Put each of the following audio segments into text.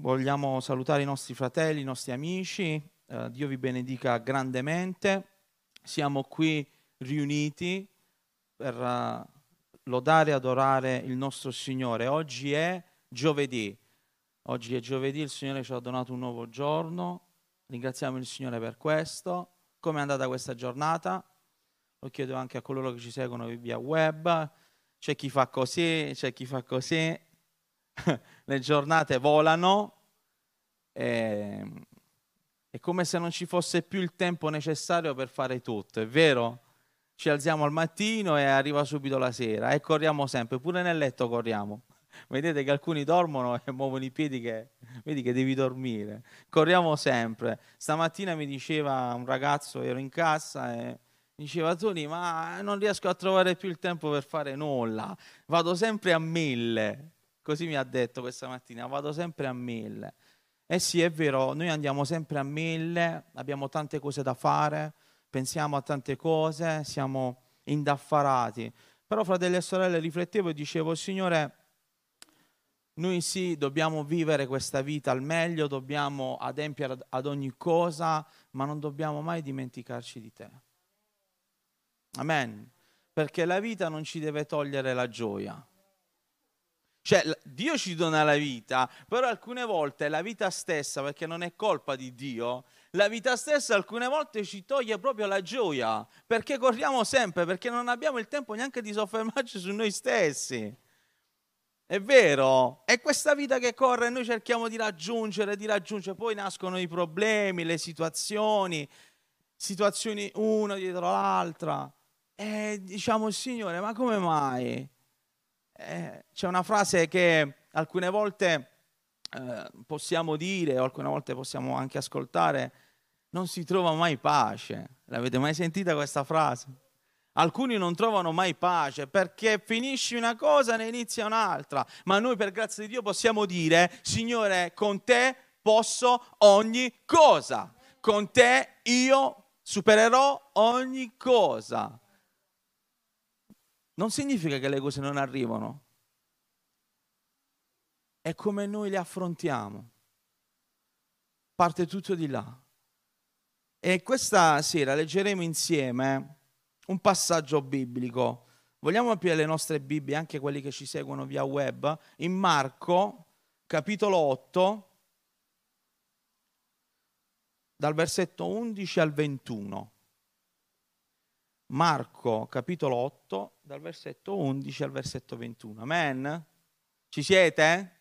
vogliamo salutare i nostri fratelli, i nostri amici. Eh, Dio vi benedica grandemente. Siamo qui riuniti per uh, lodare e adorare il nostro Signore. Oggi è giovedì. Oggi è giovedì, il Signore ci ha donato un nuovo giorno. Ringraziamo il Signore per questo. Come è andata questa giornata? Lo chiedo anche a coloro che ci seguono via web. C'è chi fa così, c'è chi fa così. Le giornate volano. E... È come se non ci fosse più il tempo necessario per fare tutto, è vero? Ci alziamo al mattino e arriva subito la sera e corriamo sempre, pure nel letto corriamo. Vedete che alcuni dormono e muovono i piedi che vedi che devi dormire. Corriamo sempre. Stamattina mi diceva un ragazzo, ero in casa e diceva Tony, ma non riesco a trovare più il tempo per fare nulla. Vado sempre a mille. Così mi ha detto questa mattina, vado sempre a mille. Eh sì, è vero, noi andiamo sempre a mille, abbiamo tante cose da fare, pensiamo a tante cose, siamo indaffarati. Però fratelli e sorelle riflettevo e dicevo, Signore, noi sì, dobbiamo vivere questa vita al meglio, dobbiamo adempiere ad ogni cosa, ma non dobbiamo mai dimenticarci di te. Amen. Perché la vita non ci deve togliere la gioia. Cioè, Dio ci dona la vita, però alcune volte la vita stessa, perché non è colpa di Dio, la vita stessa alcune volte ci toglie proprio la gioia, perché corriamo sempre, perché non abbiamo il tempo neanche di soffermarci su noi stessi. È vero? È questa vita che corre e noi cerchiamo di raggiungere, di raggiungere, poi nascono i problemi, le situazioni, situazioni una dietro l'altra. E diciamo, Signore, ma come mai? Eh, c'è una frase che alcune volte eh, possiamo dire, o alcune volte possiamo anche ascoltare, non si trova mai pace. L'avete mai sentita questa frase? Alcuni non trovano mai pace perché finisci una cosa e ne inizia un'altra, ma noi per grazia di Dio possiamo dire, Signore, con te posso ogni cosa, con te io supererò ogni cosa. Non significa che le cose non arrivano, è come noi le affrontiamo. Parte tutto di là. E questa sera leggeremo insieme un passaggio biblico. Vogliamo aprire le nostre Bibbie, anche quelli che ci seguono via web, in Marco, capitolo 8, dal versetto 11 al 21. Marco, capitolo 8, dal versetto 11 al versetto 21. Amen? Ci siete?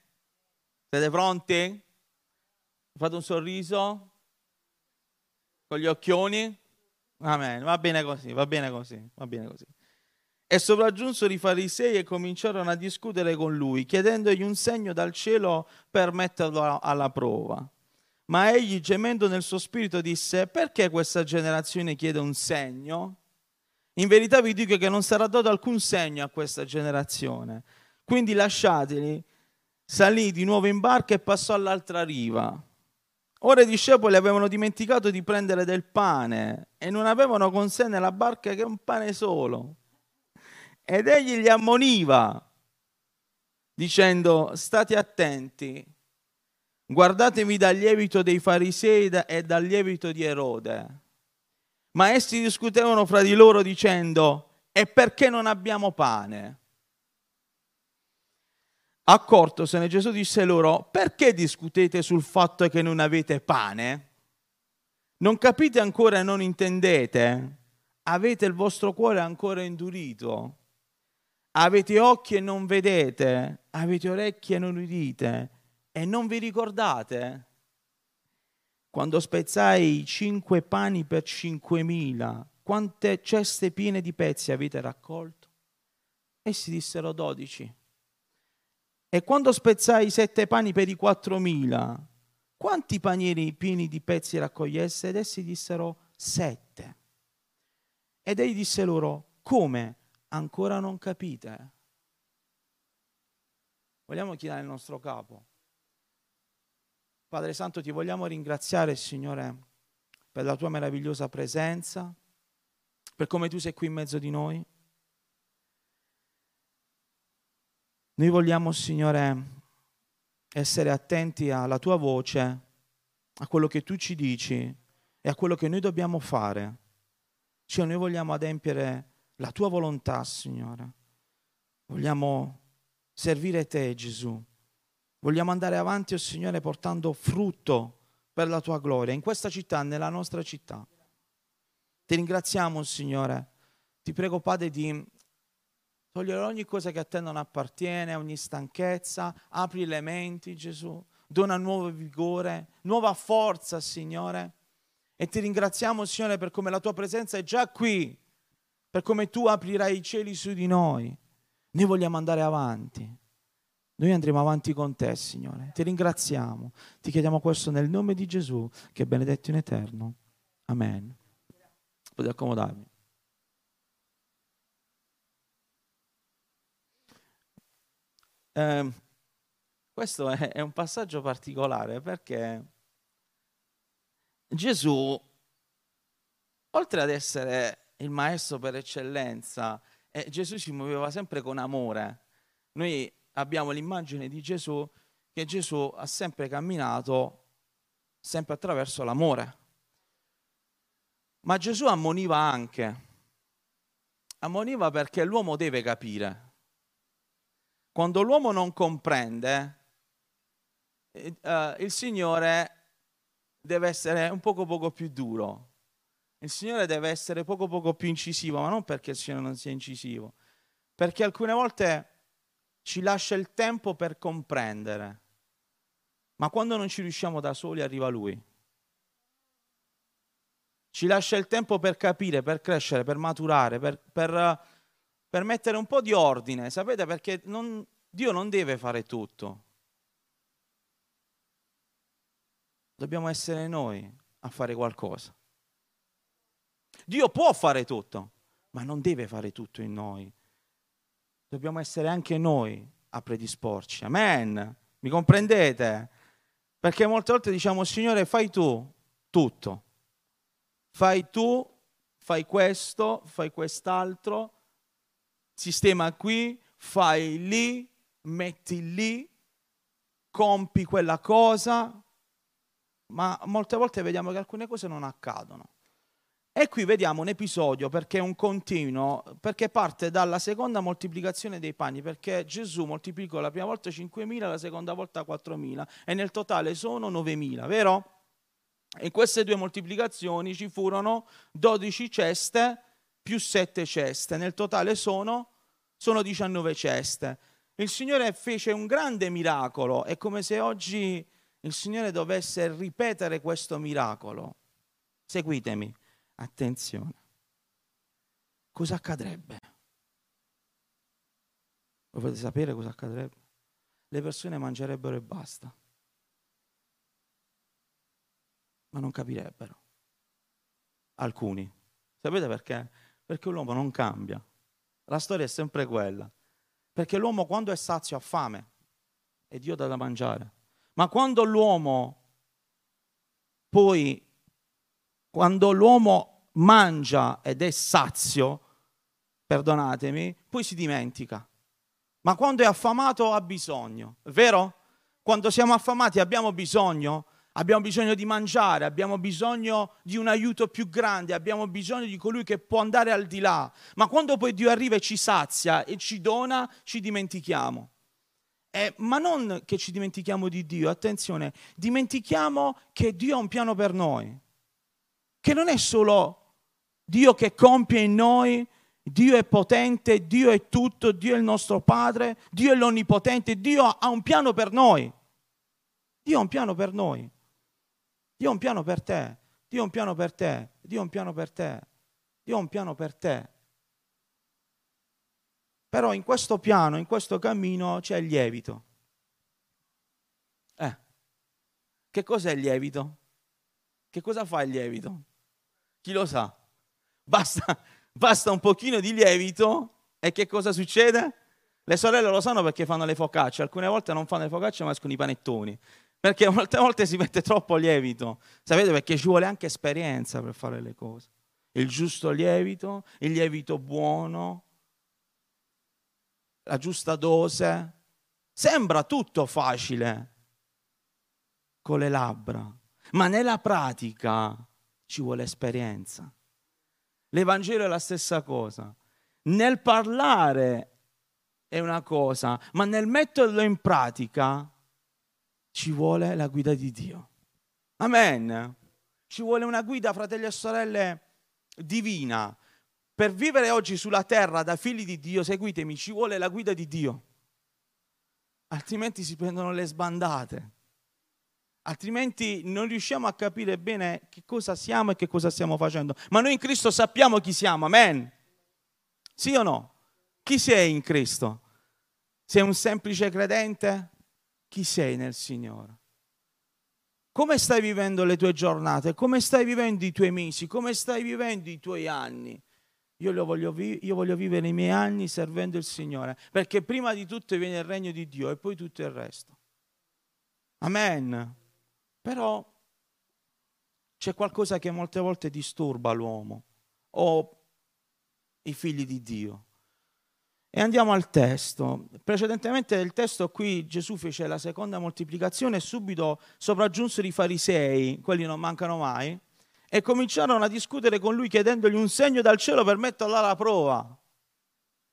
Siete pronti? Fate un sorriso? Con gli occhioni? Amen. Va bene così, va bene così, va bene così. E sopraggiunsero i farisei e cominciarono a discutere con lui, chiedendogli un segno dal cielo per metterlo alla prova. Ma egli, gemendo nel suo spirito, disse, perché questa generazione chiede un segno? In verità vi dico che non sarà dato alcun segno a questa generazione. Quindi lasciateli salì di nuovo in barca e passò all'altra riva. Ora i discepoli avevano dimenticato di prendere del pane e non avevano con sé nella barca che un pane solo. Ed egli li ammoniva dicendo state attenti, guardatevi dal lievito dei farisei e dal lievito di Erode. Ma essi discutevano fra di loro dicendo e perché non abbiamo pane? Accortosene, Gesù disse loro, perché discutete sul fatto che non avete pane? Non capite ancora e non intendete? Avete il vostro cuore ancora indurito? Avete occhi e non vedete? Avete orecchie e non udite? E non vi ricordate? Quando spezzai cinque pani per cinquemila, quante ceste piene di pezzi avete raccolto? Essi dissero dodici. E quando spezzai sette pani per i quattromila, quanti panieri pieni di pezzi raccogliesse? Ed essi dissero sette. Ed egli disse loro, come? Ancora non capite? Vogliamo chiedere al nostro capo. Padre Santo, ti vogliamo ringraziare, Signore, per la tua meravigliosa presenza, per come tu sei qui in mezzo di noi. Noi vogliamo, Signore, essere attenti alla tua voce, a quello che tu ci dici e a quello che noi dobbiamo fare. Cioè noi vogliamo adempiere la tua volontà, Signore. Vogliamo servire te, Gesù. Vogliamo andare avanti, oh Signore, portando frutto per la tua gloria in questa città, nella nostra città. Ti ringraziamo, Signore. Ti prego, Padre, di togliere ogni cosa che a te non appartiene, ogni stanchezza, apri le menti, Gesù, dona nuovo vigore, nuova forza, Signore. E ti ringraziamo, Signore, per come la tua presenza è già qui, per come tu aprirai i cieli su di noi. Noi vogliamo andare avanti. Noi andremo avanti con te, Signore. Ti ringraziamo. Ti chiediamo questo nel nome di Gesù, che è benedetto in eterno. Amen. Potete accomodarvi. Eh, questo è, è un passaggio particolare perché Gesù, oltre ad essere il maestro per eccellenza, eh, Gesù si muoveva sempre con amore. Noi abbiamo l'immagine di Gesù che Gesù ha sempre camminato sempre attraverso l'amore. Ma Gesù ammoniva anche. Ammoniva perché l'uomo deve capire. Quando l'uomo non comprende, eh, eh, il Signore deve essere un poco poco più duro. Il Signore deve essere poco poco più incisivo, ma non perché il Signore non sia incisivo, perché alcune volte ci lascia il tempo per comprendere, ma quando non ci riusciamo da soli arriva Lui. Ci lascia il tempo per capire, per crescere, per maturare, per, per, per mettere un po' di ordine, sapete perché non, Dio non deve fare tutto. Dobbiamo essere noi a fare qualcosa. Dio può fare tutto, ma non deve fare tutto in noi dobbiamo essere anche noi a predisporci. Amen. Mi comprendete? Perché molte volte diciamo, Signore, fai tu tutto. Fai tu, fai questo, fai quest'altro, sistema qui, fai lì, metti lì, compi quella cosa, ma molte volte vediamo che alcune cose non accadono. E qui vediamo un episodio perché è un continuo, perché parte dalla seconda moltiplicazione dei pani, perché Gesù moltiplicò la prima volta 5.000, la seconda volta 4.000 e nel totale sono 9.000, vero? In queste due moltiplicazioni ci furono 12 ceste più 7 ceste, nel totale sono, sono 19 ceste. Il Signore fece un grande miracolo, è come se oggi il Signore dovesse ripetere questo miracolo. Seguitemi. Attenzione. Cosa accadrebbe? Volete sapere cosa accadrebbe? Le persone mangerebbero e basta. Ma non capirebbero. Alcuni. Sapete perché? Perché l'uomo non cambia. La storia è sempre quella. Perché l'uomo quando è sazio ha fame e Dio dà da mangiare. Ma quando l'uomo poi quando l'uomo mangia ed è sazio, perdonatemi, poi si dimentica. Ma quando è affamato ha bisogno, vero? Quando siamo affamati abbiamo bisogno, abbiamo bisogno di mangiare, abbiamo bisogno di un aiuto più grande, abbiamo bisogno di colui che può andare al di là. Ma quando poi Dio arriva e ci sazia e ci dona, ci dimentichiamo. Eh, ma non che ci dimentichiamo di Dio, attenzione, dimentichiamo che Dio ha un piano per noi che non è solo Dio che compie in noi, Dio è potente, Dio è tutto, Dio è il nostro Padre, Dio è l'Onnipotente, Dio ha un piano per noi. Dio ha un piano per noi. Dio ha un piano per te, Dio ha un piano per te, Dio ha un piano per te, Dio ha un piano per te. Però in questo piano, in questo cammino c'è il lievito. Eh, che cos'è il lievito? Che cosa fa il lievito? Chi lo sa? Basta, basta un pochino di lievito e che cosa succede? Le sorelle lo sanno perché fanno le focacce, alcune volte non fanno le focacce ma escono i panettoni, perché molte volte si mette troppo lievito. Sapete perché ci vuole anche esperienza per fare le cose. Il giusto lievito, il lievito buono, la giusta dose. Sembra tutto facile, con le labbra, ma nella pratica ci vuole esperienza. L'Evangelo è la stessa cosa. Nel parlare è una cosa, ma nel metterlo in pratica ci vuole la guida di Dio. Amen. Ci vuole una guida, fratelli e sorelle, divina. Per vivere oggi sulla terra da figli di Dio, seguitemi, ci vuole la guida di Dio. Altrimenti si prendono le sbandate. Altrimenti non riusciamo a capire bene che cosa siamo e che cosa stiamo facendo. Ma noi in Cristo sappiamo chi siamo, amen. Sì o no? Chi sei in Cristo? Sei un semplice credente? Chi sei nel Signore? Come stai vivendo le tue giornate? Come stai vivendo i tuoi mesi? Come stai vivendo i tuoi anni? Io voglio, vi- io voglio vivere i miei anni servendo il Signore, perché prima di tutto viene il regno di Dio e poi tutto il resto. Amen. Però c'è qualcosa che molte volte disturba l'uomo o i figli di Dio. E andiamo al testo. Precedentemente il testo qui Gesù fece la seconda moltiplicazione e subito sopraggiunsero i farisei, quelli non mancano mai, e cominciarono a discutere con lui chiedendogli un segno dal cielo per metterlo alla prova.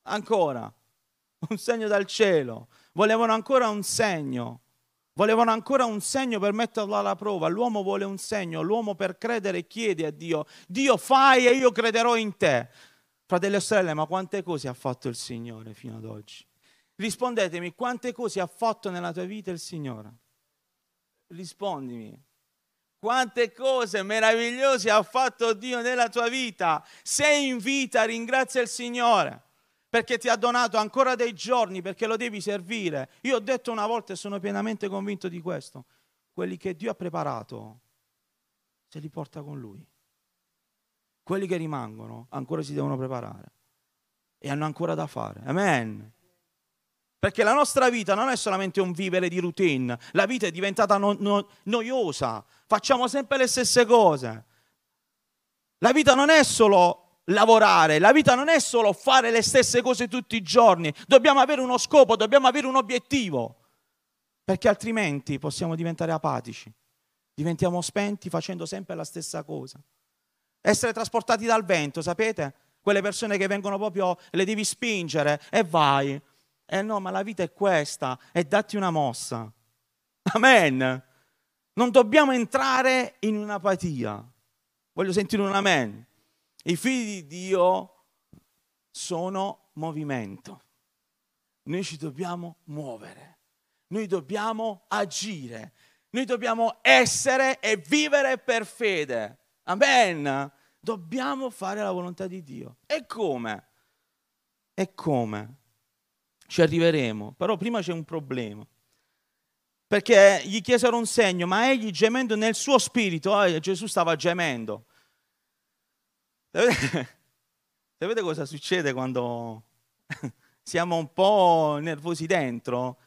Ancora, un segno dal cielo. Volevano ancora un segno. Volevano ancora un segno per metterlo alla prova. L'uomo vuole un segno, l'uomo per credere chiede a Dio, Dio fai e io crederò in te. Fratelli e sorelle, ma quante cose ha fatto il Signore fino ad oggi? Rispondetemi, quante cose ha fatto nella tua vita il Signore? Rispondimi. Quante cose meravigliose ha fatto Dio nella tua vita? Sei in vita, ringrazia il Signore perché ti ha donato ancora dei giorni, perché lo devi servire. Io ho detto una volta e sono pienamente convinto di questo. Quelli che Dio ha preparato, se li porta con Lui. Quelli che rimangono ancora si devono preparare e hanno ancora da fare. Amen. Perché la nostra vita non è solamente un vivere di routine, la vita è diventata no, no, noiosa, facciamo sempre le stesse cose. La vita non è solo lavorare, la vita non è solo fare le stesse cose tutti i giorni, dobbiamo avere uno scopo, dobbiamo avere un obiettivo, perché altrimenti possiamo diventare apatici, diventiamo spenti facendo sempre la stessa cosa. Essere trasportati dal vento, sapete? Quelle persone che vengono proprio, le devi spingere e vai. Eh no, ma la vita è questa, e datti una mossa. Amen. Non dobbiamo entrare in un'apatia. Voglio sentire un amen. I figli di Dio sono movimento. Noi ci dobbiamo muovere, noi dobbiamo agire, noi dobbiamo essere e vivere per fede. Amen. Dobbiamo fare la volontà di Dio. E come? E come? Ci arriveremo, però prima c'è un problema. Perché gli chiesero un segno, ma egli gemendo nel suo spirito, eh, Gesù stava gemendo, Sapete, cosa succede quando siamo un po' nervosi dentro?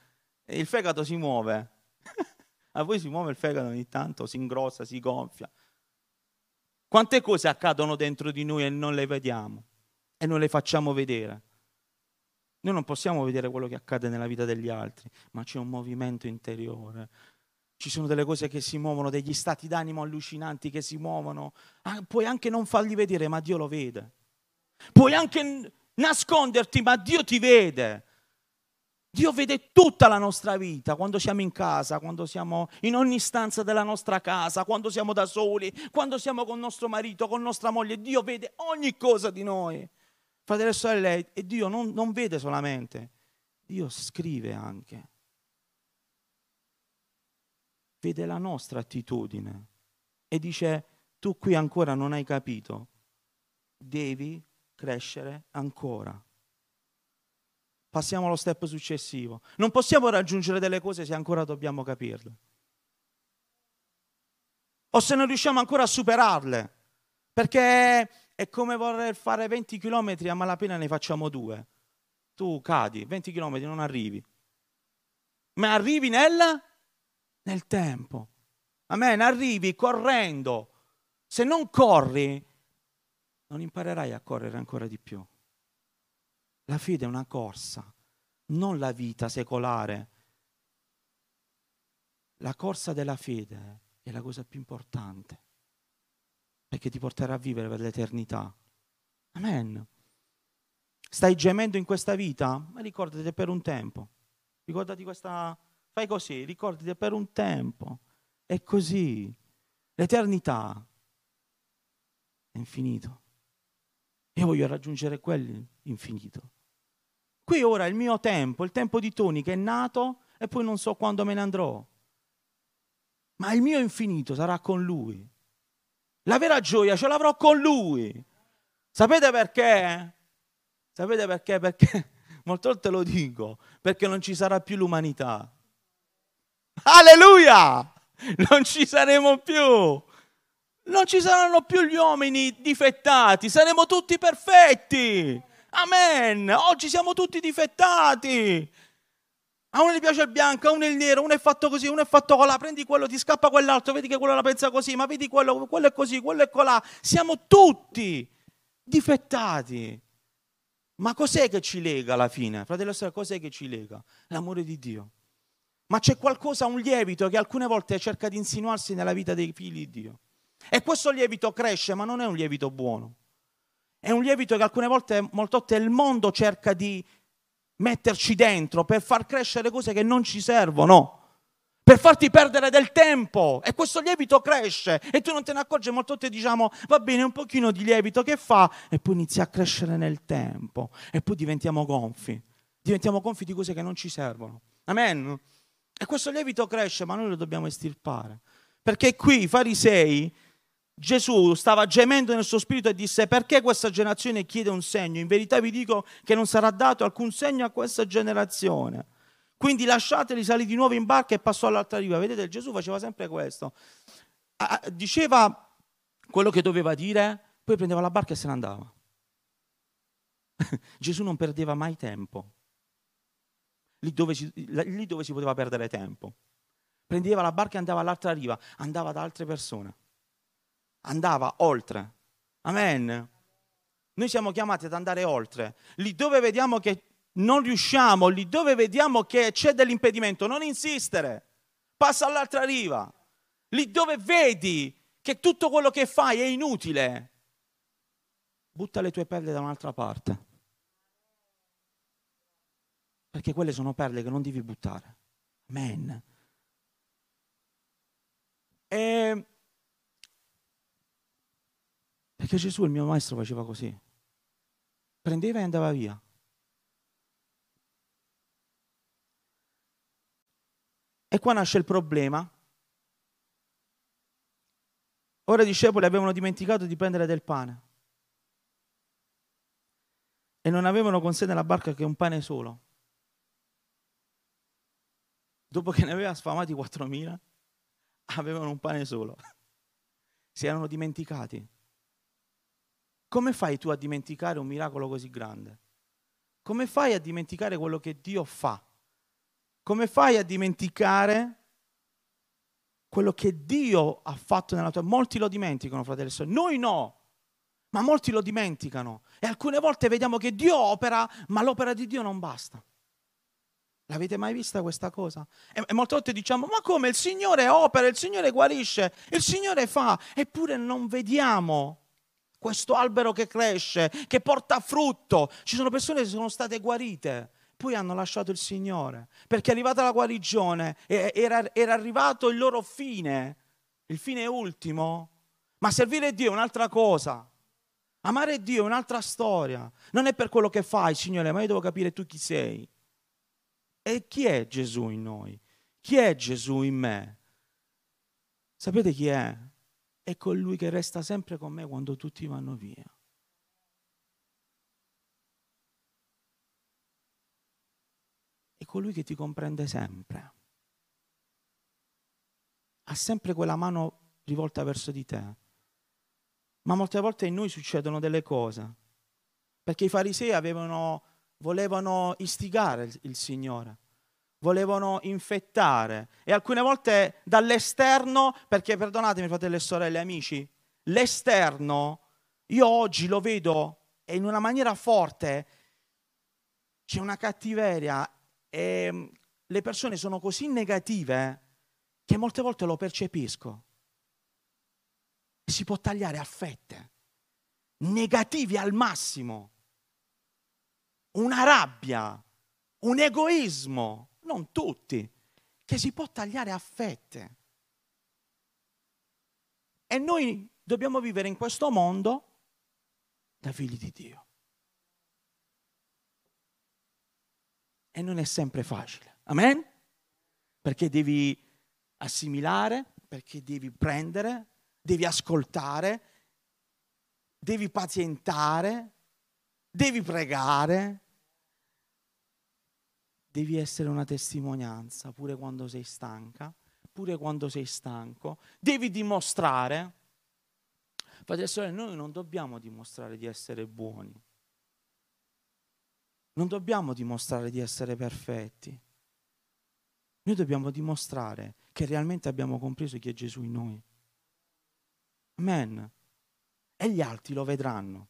Il fegato si muove. A voi si muove il fegato ogni tanto, si ingrossa, si gonfia. Quante cose accadono dentro di noi e non le vediamo e non le facciamo vedere? Noi non possiamo vedere quello che accade nella vita degli altri, ma c'è un movimento interiore, ci sono delle cose che si muovono, degli stati d'animo allucinanti che si muovono. Ah, puoi anche non farli vedere, ma Dio lo vede. Puoi anche nasconderti, ma Dio ti vede. Dio vede tutta la nostra vita, quando siamo in casa, quando siamo in ogni stanza della nostra casa, quando siamo da soli, quando siamo con nostro marito, con nostra moglie. Dio vede ogni cosa di noi. Fratello e sorelle, e Dio non, non vede solamente, Dio scrive anche vede la nostra attitudine e dice tu qui ancora non hai capito, devi crescere ancora. Passiamo allo step successivo. Non possiamo raggiungere delle cose se ancora dobbiamo capirle. O se non riusciamo ancora a superarle. Perché è come voler fare 20 km a malapena ne facciamo due. Tu cadi, 20 km non arrivi. Ma arrivi nella nel tempo. Amen, arrivi correndo. Se non corri, non imparerai a correre ancora di più. La fede è una corsa, non la vita secolare. la corsa della fede è la cosa più importante, perché ti porterà a vivere per l'eternità. Amen. Stai gemendo in questa vita? Ma ricordati per un tempo. Ricordati questa... Fai così, ricordati per un tempo. È così. L'eternità è infinito. Io voglio raggiungere quell'infinito. Qui ora il mio tempo, il tempo di Tony che è nato e poi non so quando me ne andrò. Ma il mio infinito sarà con lui. La vera gioia ce l'avrò con lui. Sapete perché? Sapete perché? Perché molte volte lo dico, perché non ci sarà più l'umanità. Alleluia! Non ci saremo più. Non ci saranno più gli uomini difettati, saremo tutti perfetti. Amen. Oggi siamo tutti difettati. A uno gli piace il bianco, a uno il nero, uno è fatto così, uno è fatto colà, prendi quello, ti scappa quell'altro, vedi che quello la pensa così, ma vedi quello, quello è così, quello è colà. Siamo tutti difettati. Ma cos'è che ci lega alla fine? Fratello cos'è che ci lega? L'amore di Dio. Ma c'è qualcosa, un lievito che alcune volte cerca di insinuarsi nella vita dei figli di Dio. E questo lievito cresce, ma non è un lievito buono. È un lievito che alcune volte, molte volte il mondo cerca di metterci dentro per far crescere cose che non ci servono, per farti perdere del tempo. E questo lievito cresce e tu non te ne accorgi. Molte volte diciamo, va bene, un pochino di lievito che fa? E poi inizia a crescere nel tempo. E poi diventiamo gonfi. Diventiamo gonfi di cose che non ci servono. Amen? E questo lievito cresce, ma noi lo dobbiamo estirpare. Perché qui i farisei Gesù stava gemendo nel suo spirito e disse perché questa generazione chiede un segno? In verità vi dico che non sarà dato alcun segno a questa generazione. Quindi lasciateli, salì di nuovo in barca e passò all'altra riva. Vedete, Gesù faceva sempre questo. Diceva quello che doveva dire, poi prendeva la barca e se ne andava. Gesù non perdeva mai tempo. Lì dove, si, lì dove si poteva perdere tempo. Prendeva la barca e andava all'altra riva, andava da altre persone andava oltre. Amen. Noi siamo chiamati ad andare oltre. Lì dove vediamo che non riusciamo, lì dove vediamo che c'è dell'impedimento, non insistere. Passa all'altra riva. Lì dove vedi che tutto quello che fai è inutile, butta le tue perle da un'altra parte. Perché quelle sono perle che non devi buttare. Amen. E perché Gesù, il mio maestro, faceva così. Prendeva e andava via. E qua nasce il problema. Ora i discepoli avevano dimenticato di prendere del pane e non avevano con sé nella barca che un pane solo. Dopo che ne aveva sfamati 4.000, avevano un pane solo. Si erano dimenticati. Come fai tu a dimenticare un miracolo così grande? Come fai a dimenticare quello che Dio fa? Come fai a dimenticare quello che Dio ha fatto nella tua vita? Molti lo dimenticano, fratelli e sorelle. Noi no, ma molti lo dimenticano. E alcune volte vediamo che Dio opera, ma l'opera di Dio non basta. L'avete mai vista questa cosa? E, e molte volte diciamo, ma come il Signore opera, il Signore guarisce, il Signore fa, eppure non vediamo questo albero che cresce, che porta frutto. Ci sono persone che sono state guarite, poi hanno lasciato il Signore, perché è arrivata la guarigione, era, era arrivato il loro fine, il fine ultimo. Ma servire Dio è un'altra cosa. Amare Dio è un'altra storia. Non è per quello che fai, Signore, ma io devo capire tu chi sei. E chi è Gesù in noi? Chi è Gesù in me? Sapete chi è? è colui che resta sempre con me quando tutti vanno via. È colui che ti comprende sempre. Ha sempre quella mano rivolta verso di te. Ma molte volte in noi succedono delle cose. Perché i farisei avevano, volevano istigare il, il Signore volevano infettare e alcune volte dall'esterno, perché perdonatemi fratelli e sorelle, amici, l'esterno io oggi lo vedo e in una maniera forte c'è una cattiveria e le persone sono così negative che molte volte lo percepisco. Si può tagliare a fette, negativi al massimo, una rabbia, un egoismo, non tutti, che si può tagliare a fette. E noi dobbiamo vivere in questo mondo da figli di Dio. E non è sempre facile. Amen? Perché devi assimilare, perché devi prendere, devi ascoltare, devi pazientare, devi pregare, devi essere una testimonianza pure quando sei stanca, pure quando sei stanco, devi dimostrare. Fratelli e sorelle, noi non dobbiamo dimostrare di essere buoni, non dobbiamo dimostrare di essere perfetti, noi dobbiamo dimostrare che realmente abbiamo compreso chi è Gesù in noi. Amen. E gli altri lo vedranno.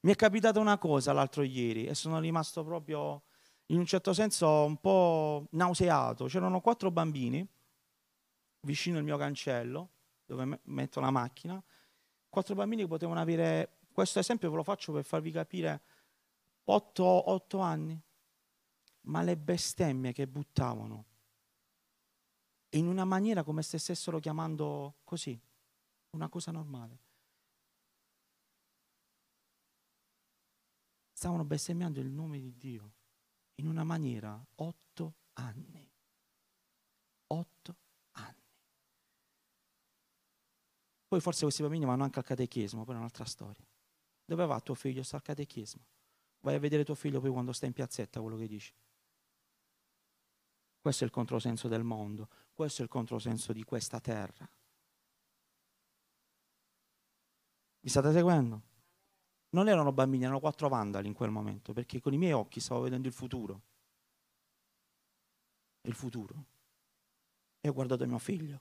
Mi è capitata una cosa l'altro ieri e sono rimasto proprio in un certo senso un po' nauseato. C'erano quattro bambini vicino al mio cancello dove metto la macchina. Quattro bambini che potevano avere, questo esempio ve lo faccio per farvi capire, otto, otto anni. Ma le bestemmie che buttavano in una maniera come se stessero chiamando così, una cosa normale. Stavano bestemmiando il nome di Dio in una maniera otto anni. Otto anni. Poi forse questi bambini vanno anche al catechismo, poi è un'altra storia. Dove va tuo figlio? Sta al catechismo. Vai a vedere tuo figlio poi quando sta in piazzetta quello che dici. Questo è il controsenso del mondo, questo è il controsenso di questa terra. Mi state seguendo? Non erano bambini, erano quattro vandali in quel momento, perché con i miei occhi stavo vedendo il futuro. Il futuro. E ho guardato mio figlio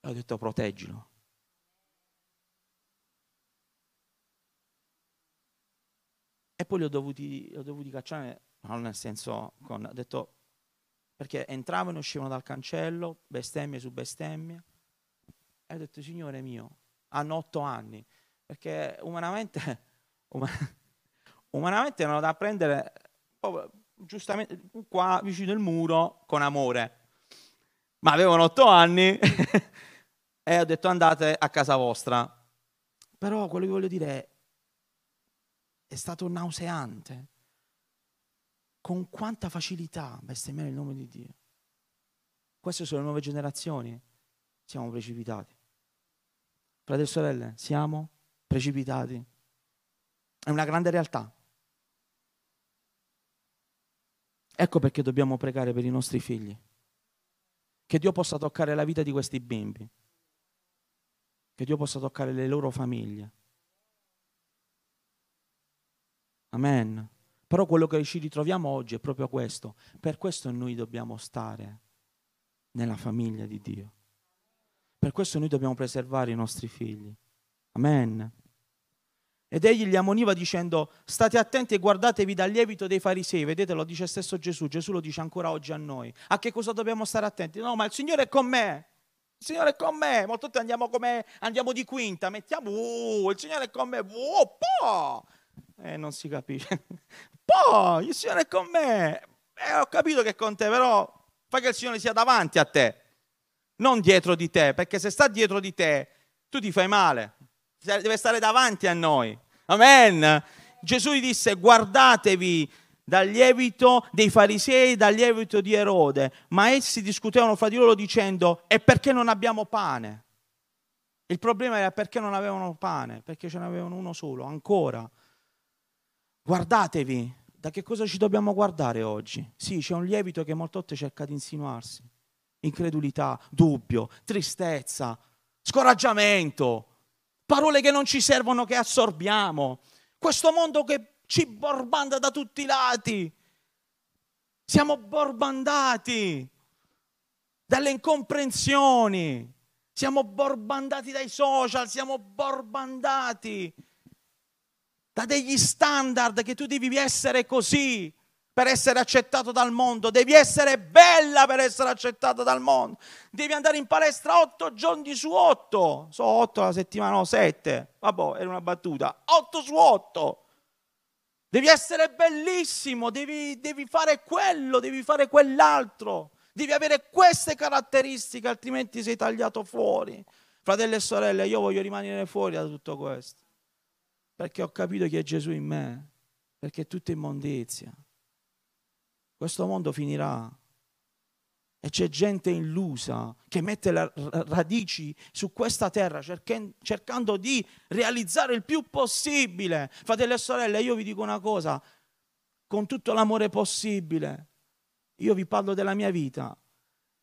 e ho detto proteggilo. E poi li ho dovuti, li ho dovuti cacciare, non nel senso, con, ho detto perché entravano e uscivano dal cancello, bestemmie su bestemmie. E ho detto, Signore mio, hanno otto anni, perché umanamente, umanamente erano da prendere giustamente qua vicino al muro con amore. Ma avevano otto anni e ho detto andate a casa vostra. Però quello che voglio dire è, è stato nauseante con quanta facilità bestemmiare il nome di Dio. Queste sono le nuove generazioni. Siamo precipitati. Fratelli e sorelle, siamo precipitati. È una grande realtà. Ecco perché dobbiamo pregare per i nostri figli. Che Dio possa toccare la vita di questi bimbi. Che Dio possa toccare le loro famiglie. Amen. Però quello che ci ritroviamo oggi è proprio questo. Per questo noi dobbiamo stare nella famiglia di Dio. Per questo noi dobbiamo preservare i nostri figli. Amen. Ed egli li ammoniva dicendo, state attenti e guardatevi dal lievito dei farisei. Vedete, lo dice stesso Gesù, Gesù lo dice ancora oggi a noi. A che cosa dobbiamo stare attenti? No, ma il Signore è con me. Il Signore è con me. Molto volte andiamo, andiamo di quinta, mettiamo, uh, il Signore è con me. Uh, po'. Eh, non si capisce. Poi il Signore è con me. Eh, ho capito che è con te, però fai che il Signore sia davanti a te, non dietro di te, perché se sta dietro di te, tu ti fai male. Deve stare davanti a noi. Amen. Gesù gli disse: Guardatevi dal lievito dei farisei, dal lievito di Erode. Ma essi discutevano fra di loro dicendo: E perché non abbiamo pane? Il problema era perché non avevano pane, perché ce n'avevano uno solo, ancora. Guardatevi, da che cosa ci dobbiamo guardare oggi? Sì, c'è un lievito che molte volte cerca di insinuarsi. Incredulità, dubbio, tristezza, scoraggiamento, parole che non ci servono, che assorbiamo. Questo mondo che ci borbanda da tutti i lati. Siamo borbandati dalle incomprensioni. Siamo borbandati dai social, siamo borbandati da degli standard che tu devi essere così per essere accettato dal mondo, devi essere bella per essere accettato dal mondo, devi andare in palestra otto giorni su otto, so otto la settimana, no, sette, vabbè, era una battuta, otto su otto. Devi essere bellissimo, devi, devi fare quello, devi fare quell'altro, devi avere queste caratteristiche, altrimenti sei tagliato fuori. Fratelli e sorelle, io voglio rimanere fuori da tutto questo, perché ho capito che è Gesù in me, perché è tutta immondizia. Questo mondo finirà. E c'è gente illusa che mette le radici su questa terra cercando di realizzare il più possibile. Fratelli e sorelle, io vi dico una cosa, con tutto l'amore possibile, io vi parlo della mia vita.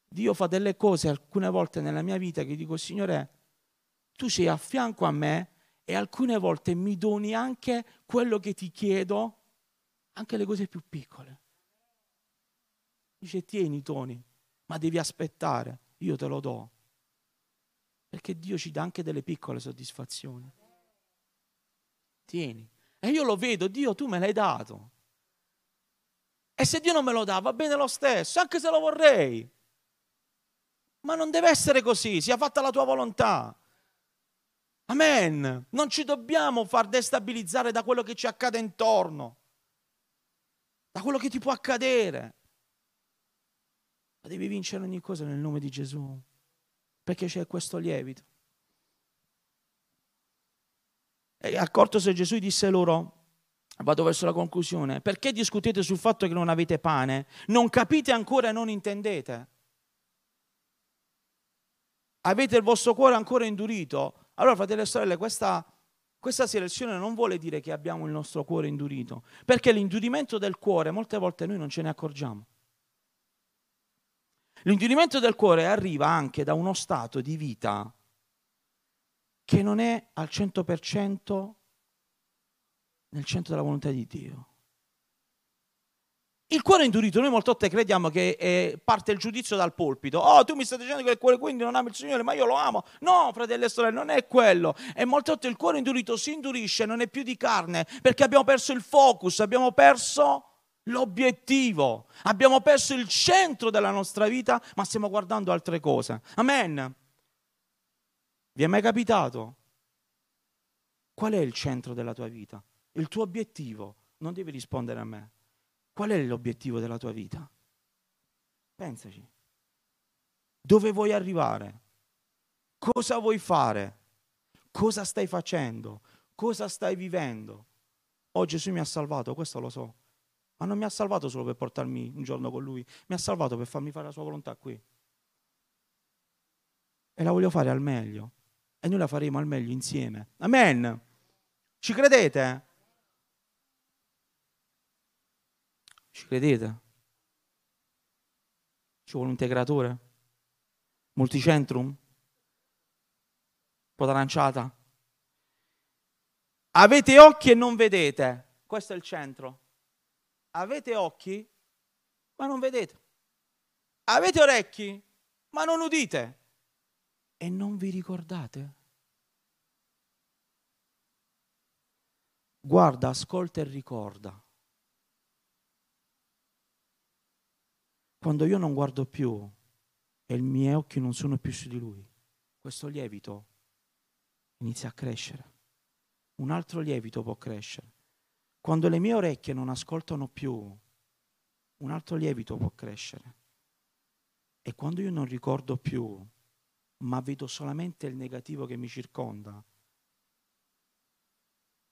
Dio fa delle cose alcune volte nella mia vita che dico, Signore, tu sei a fianco a me e alcune volte mi doni anche quello che ti chiedo, anche le cose più piccole. Dice tieni Tony, ma devi aspettare, io te lo do. Perché Dio ci dà anche delle piccole soddisfazioni. Tieni. E io lo vedo, Dio tu me l'hai dato. E se Dio non me lo dà, va bene lo stesso, anche se lo vorrei. Ma non deve essere così, sia fatta la tua volontà. Amen. Non ci dobbiamo far destabilizzare da quello che ci accade intorno, da quello che ti può accadere ma devi vincere ogni cosa nel nome di Gesù, perché c'è questo lievito. E accorto se Gesù disse loro, vado verso la conclusione, perché discutete sul fatto che non avete pane? Non capite ancora e non intendete? Avete il vostro cuore ancora indurito? Allora, fratelli e sorelle, questa, questa selezione non vuole dire che abbiamo il nostro cuore indurito, perché l'indurimento del cuore molte volte noi non ce ne accorgiamo. L'indurimento del cuore arriva anche da uno stato di vita che non è al 100% nel centro della volontà di Dio. Il cuore indurito, noi molte volte crediamo che eh, parte il giudizio dal polpito. Oh, tu mi stai dicendo che il cuore quindi non ama il Signore, ma io lo amo. No, fratelli e sorelle, non è quello. E molte volte il cuore indurito si indurisce, non è più di carne, perché abbiamo perso il focus, abbiamo perso l'obiettivo. Abbiamo perso il centro della nostra vita, ma stiamo guardando altre cose. Amen. Vi è mai capitato? Qual è il centro della tua vita? Il tuo obiettivo. Non devi rispondere a me. Qual è l'obiettivo della tua vita? Pensaci. Dove vuoi arrivare? Cosa vuoi fare? Cosa stai facendo? Cosa stai vivendo? Oh Gesù mi ha salvato, questo lo so. Ma non mi ha salvato solo per portarmi un giorno con lui, mi ha salvato per farmi fare la sua volontà qui. E la voglio fare al meglio. E noi la faremo al meglio insieme. Amen. Ci credete? Ci credete? Ci vuole un integratore? Multicentrum? Un po' d'aranciata? Avete occhi e non vedete. Questo è il centro. Avete occhi, ma non vedete. Avete orecchi, ma non udite. E non vi ricordate? Guarda, ascolta e ricorda. Quando io non guardo più e i miei occhi non sono più su di lui, questo lievito inizia a crescere. Un altro lievito può crescere. Quando le mie orecchie non ascoltano più, un altro lievito può crescere. E quando io non ricordo più, ma vedo solamente il negativo che mi circonda,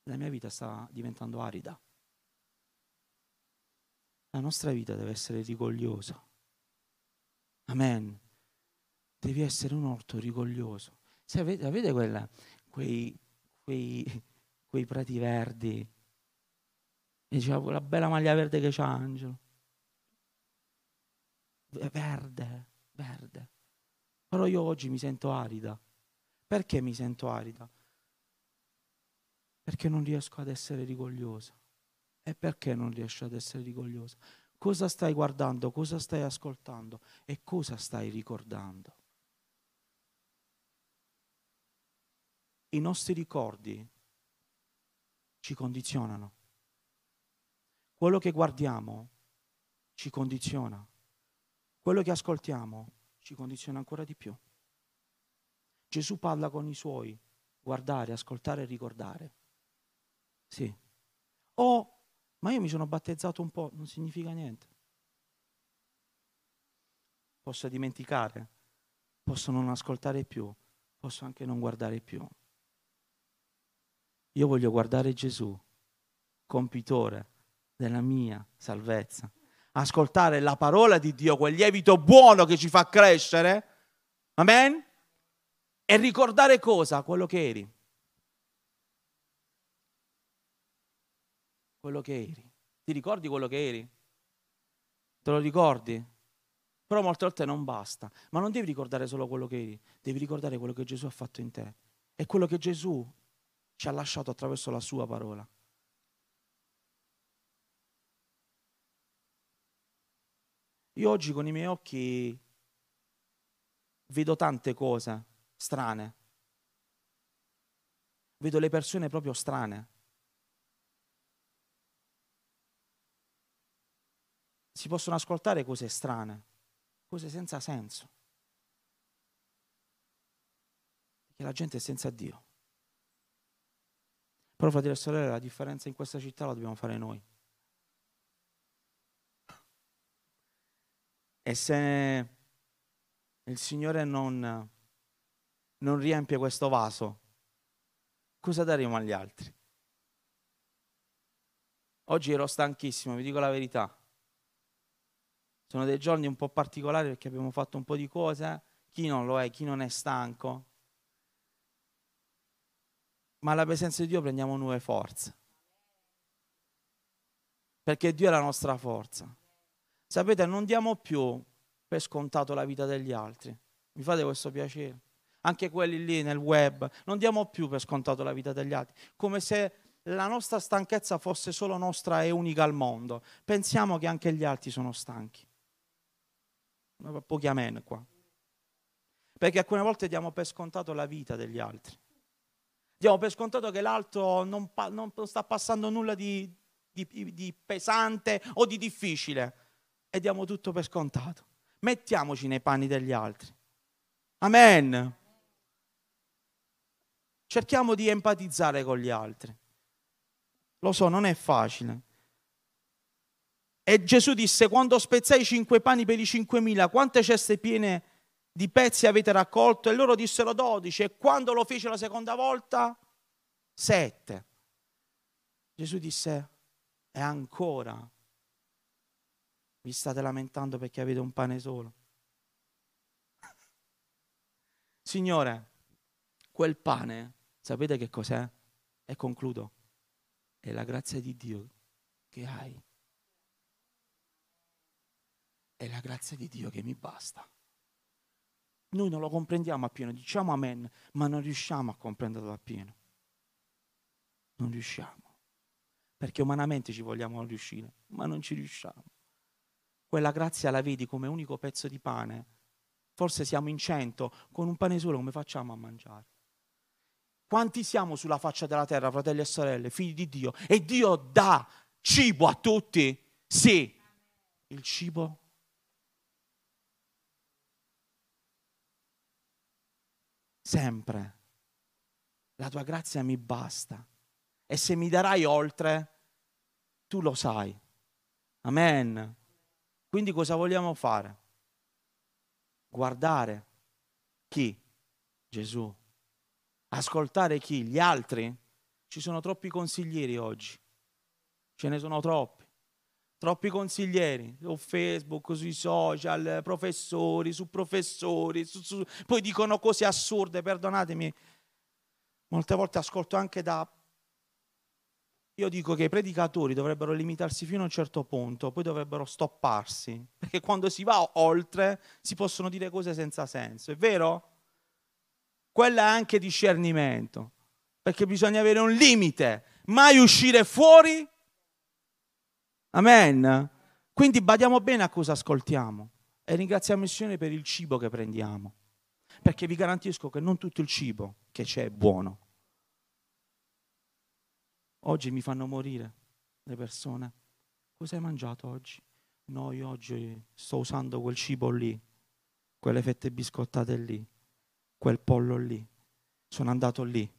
la mia vita sta diventando arida. La nostra vita deve essere rigogliosa. Amen. Devi essere un orto rigoglioso. Se avete, avete quella, quei, quei, quei prati verdi mi diceva quella bella maglia verde che c'ha Angelo. Verde, verde. Però io oggi mi sento arida. Perché mi sento arida? Perché non riesco ad essere rigogliosa. E perché non riesco ad essere rigogliosa? Cosa stai guardando? Cosa stai ascoltando? E cosa stai ricordando? I nostri ricordi ci condizionano quello che guardiamo ci condiziona. Quello che ascoltiamo ci condiziona ancora di più. Gesù parla con i suoi, guardare, ascoltare e ricordare. Sì. Oh, ma io mi sono battezzato un po', non significa niente. Posso dimenticare, posso non ascoltare più, posso anche non guardare più. Io voglio guardare Gesù, compitore della mia salvezza. Ascoltare la parola di Dio, quel lievito buono che ci fa crescere. Amen? E ricordare cosa? Quello che eri. Quello che eri. Ti ricordi quello che eri? Te lo ricordi? Però molte volte non basta. Ma non devi ricordare solo quello che eri, devi ricordare quello che Gesù ha fatto in te. E quello che Gesù ci ha lasciato attraverso la sua parola. Io oggi con i miei occhi vedo tante cose strane. Vedo le persone proprio strane. Si possono ascoltare cose strane, cose senza senso. Perché la gente è senza Dio. Però, fratelli e sorelle, la differenza in questa città la dobbiamo fare noi. E se il Signore non, non riempie questo vaso, cosa daremo agli altri? Oggi ero stanchissimo, vi dico la verità. Sono dei giorni un po' particolari perché abbiamo fatto un po' di cose. Chi non lo è, chi non è stanco. Ma alla presenza di Dio prendiamo nuove forze. Perché Dio è la nostra forza. Sapete, non diamo più per scontato la vita degli altri. Mi fate questo piacere? Anche quelli lì nel web, non diamo più per scontato la vita degli altri, come se la nostra stanchezza fosse solo nostra e unica al mondo. Pensiamo che anche gli altri sono stanchi. Pochi amen qua. Perché alcune volte diamo per scontato la vita degli altri. Diamo per scontato che l'altro non, non sta passando nulla di, di, di pesante o di difficile e diamo tutto per scontato. Mettiamoci nei panni degli altri. Amen. Cerchiamo di empatizzare con gli altri. Lo so, non è facile. E Gesù disse, quando spezzai i cinque pani per i cinquemila, quante ceste piene di pezzi avete raccolto? E loro dissero dodici. E quando lo fece la seconda volta? Sette. Gesù disse, e ancora vi state lamentando perché avete un pane solo. Signore, quel pane, sapete che cos'è? E concludo. È la grazia di Dio che hai. È la grazia di Dio che mi basta. Noi non lo comprendiamo appieno, diciamo amen, ma non riusciamo a comprenderlo appieno. Non riusciamo. Perché umanamente ci vogliamo riuscire, ma non ci riusciamo quella grazia la vedi come unico pezzo di pane. Forse siamo in cento, con un pane solo come facciamo a mangiare? Quanti siamo sulla faccia della terra, fratelli e sorelle, figli di Dio? E Dio dà cibo a tutti? Sì. Il cibo sempre. La tua grazia mi basta. E se mi darai oltre, tu lo sai. Amen. Quindi cosa vogliamo fare? Guardare chi? Gesù. Ascoltare chi? Gli altri? Ci sono troppi consiglieri oggi. Ce ne sono troppi. Troppi consiglieri su Facebook, sui social, professori, su professori, su, su, poi dicono cose assurde, perdonatemi. Molte volte ascolto anche da io dico che i predicatori dovrebbero limitarsi fino a un certo punto, poi dovrebbero stopparsi, perché quando si va oltre si possono dire cose senza senso, è vero? Quello è anche discernimento, perché bisogna avere un limite, mai uscire fuori. Amen. Quindi badiamo bene a cosa ascoltiamo e ringraziamo il Signore per il cibo che prendiamo, perché vi garantisco che non tutto il cibo che c'è è buono. Oggi mi fanno morire le persone. Cosa hai mangiato oggi? No, io oggi sto usando quel cibo lì, quelle fette biscottate lì, quel pollo lì. Sono andato lì,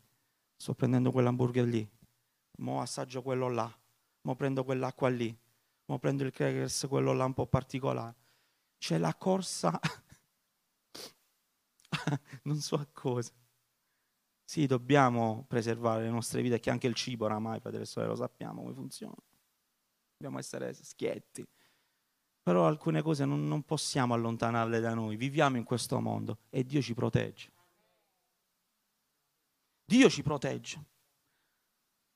sto prendendo quell'hamburger lì, mo assaggio quello là, mo prendo quell'acqua lì, mo prendo il crackers, quello là un po' particolare. C'è la corsa, non so a cosa. Sì, dobbiamo preservare le nostre vite, che anche il cibo oramai, fratelli e lo sappiamo come funziona. Dobbiamo essere schietti. Però alcune cose non, non possiamo allontanarle da noi. Viviamo in questo mondo e Dio ci protegge. Dio ci protegge.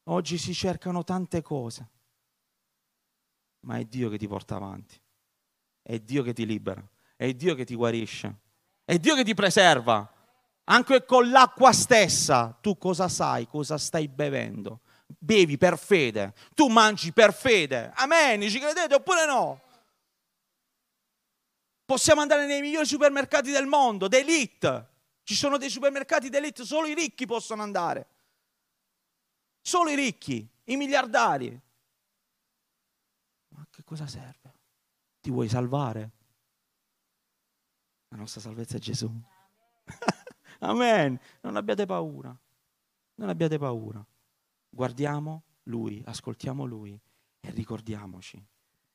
Oggi si cercano tante cose, ma è Dio che ti porta avanti. È Dio che ti libera. È Dio che ti guarisce. È Dio che ti preserva. Anche con l'acqua stessa, tu cosa sai, cosa stai bevendo? Bevi per fede, tu mangi per fede. Amen, ci credete oppure no? Possiamo andare nei migliori supermercati del mondo, d'elite. Ci sono dei supermercati d'elite, solo i ricchi possono andare. Solo i ricchi, i miliardari. Ma che cosa serve? Ti vuoi salvare? La nostra salvezza è Gesù. Amen. Non abbiate paura. Non abbiate paura. Guardiamo Lui, ascoltiamo Lui e ricordiamoci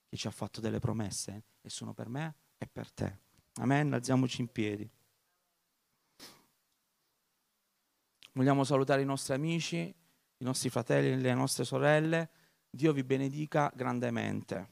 che ci ha fatto delle promesse e sono per me e per te. Amen. Alziamoci in piedi. Vogliamo salutare i nostri amici, i nostri fratelli e le nostre sorelle. Dio vi benedica grandemente.